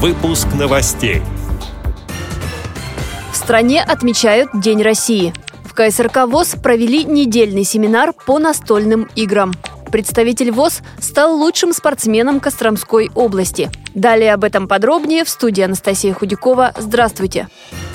Выпуск новостей. В стране отмечают День России. В КСРК ВОЗ провели недельный семинар по настольным играм. Представитель ВОЗ стал лучшим спортсменом Костромской области. Далее об этом подробнее в студии Анастасия Худякова. Здравствуйте! Здравствуйте!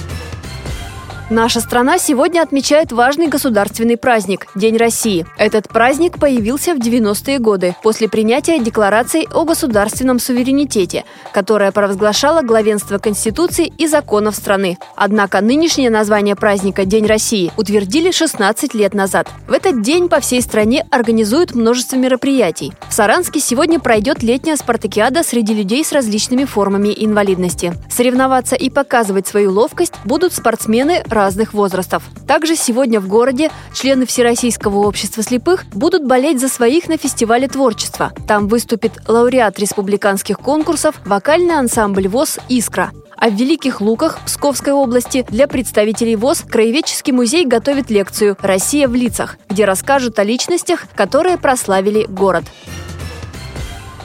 Наша страна сегодня отмечает важный государственный праздник – День России. Этот праздник появился в 90-е годы после принятия Декларации о государственном суверенитете, которая провозглашала главенство Конституции и законов страны. Однако нынешнее название праздника «День России» утвердили 16 лет назад. В этот день по всей стране организуют множество мероприятий. В Саранске сегодня пройдет летняя спартакиада среди людей с различными формами инвалидности. Соревноваться и показывать свою ловкость будут спортсмены разных возрастов. Также сегодня в городе члены Всероссийского общества слепых будут болеть за своих на фестивале творчества. Там выступит лауреат республиканских конкурсов вокальный ансамбль ВОЗ «Искра». А в Великих Луках Псковской области для представителей ВОЗ Краеведческий музей готовит лекцию «Россия в лицах», где расскажут о личностях, которые прославили город.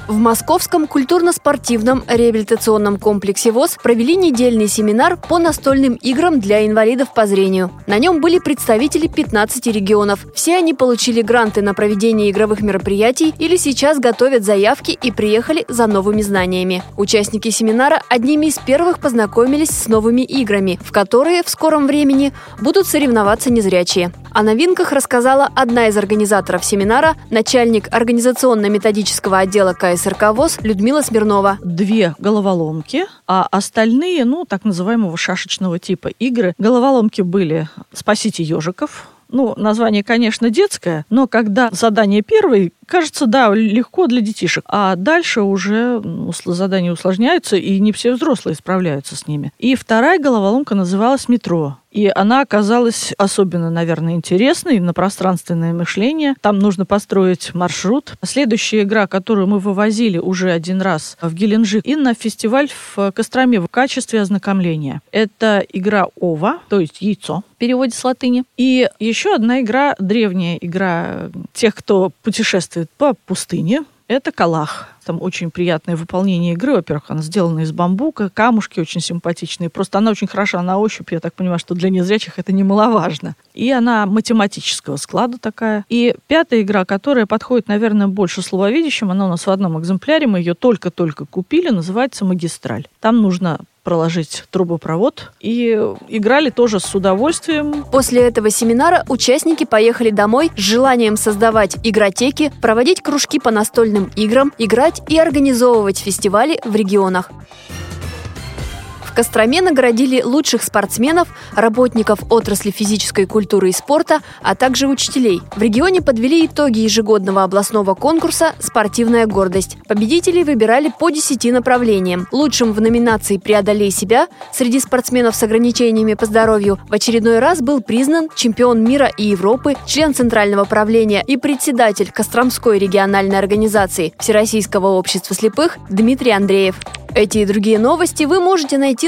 В Московском культурно-спортивном реабилитационном комплексе ВОЗ провели недельный семинар по настольным играм для инвалидов по зрению. На нем были представители 15 регионов. Все они получили гранты на проведение игровых мероприятий или сейчас готовят заявки и приехали за новыми знаниями. Участники семинара одними из первых познакомились с новыми играми, в которые в скором времени будут соревноваться незрячие. О новинках рассказала одна из организаторов семинара, начальник организационно-методического отдела КСРК ВОЗ Людмила Смирнова. Две головоломки, а остальные, ну, так называемого шашечного типа игры. Головоломки были «Спасите ежиков», ну, название, конечно, детское, но когда задание первое, кажется, да, легко для детишек. А дальше уже задания усложняются, и не все взрослые справляются с ними. И вторая головоломка называлась «Метро». И она оказалась особенно, наверное, интересной на пространственное мышление. Там нужно построить маршрут. Следующая игра, которую мы вывозили уже один раз в Геленджик и на фестиваль в Костроме в качестве ознакомления. Это игра «Ова», то есть яйцо в переводе с латыни. И еще одна игра, древняя игра тех, кто путешествует по пустыне, это Калах. Там очень приятное выполнение игры. Во-первых, она сделана из бамбука, камушки очень симпатичные. Просто она очень хороша на ощупь. Я так понимаю, что для незрячих это немаловажно. И она математического склада такая. И пятая игра, которая подходит, наверное, больше слововидящим, она у нас в одном экземпляре, мы ее только-только купили, называется «Магистраль». Там нужно проложить трубопровод. И играли тоже с удовольствием. После этого семинара участники поехали домой с желанием создавать игротеки, проводить кружки по настольным играм, играть и организовывать фестивали в регионах. Костроме наградили лучших спортсменов, работников отрасли физической культуры и спорта, а также учителей. В регионе подвели итоги ежегодного областного конкурса «Спортивная гордость». Победителей выбирали по 10 направлениям. Лучшим в номинации «Преодолей себя» среди спортсменов с ограничениями по здоровью в очередной раз был признан чемпион мира и Европы, член Центрального правления и председатель Костромской региональной организации Всероссийского общества слепых Дмитрий Андреев. Эти и другие новости вы можете найти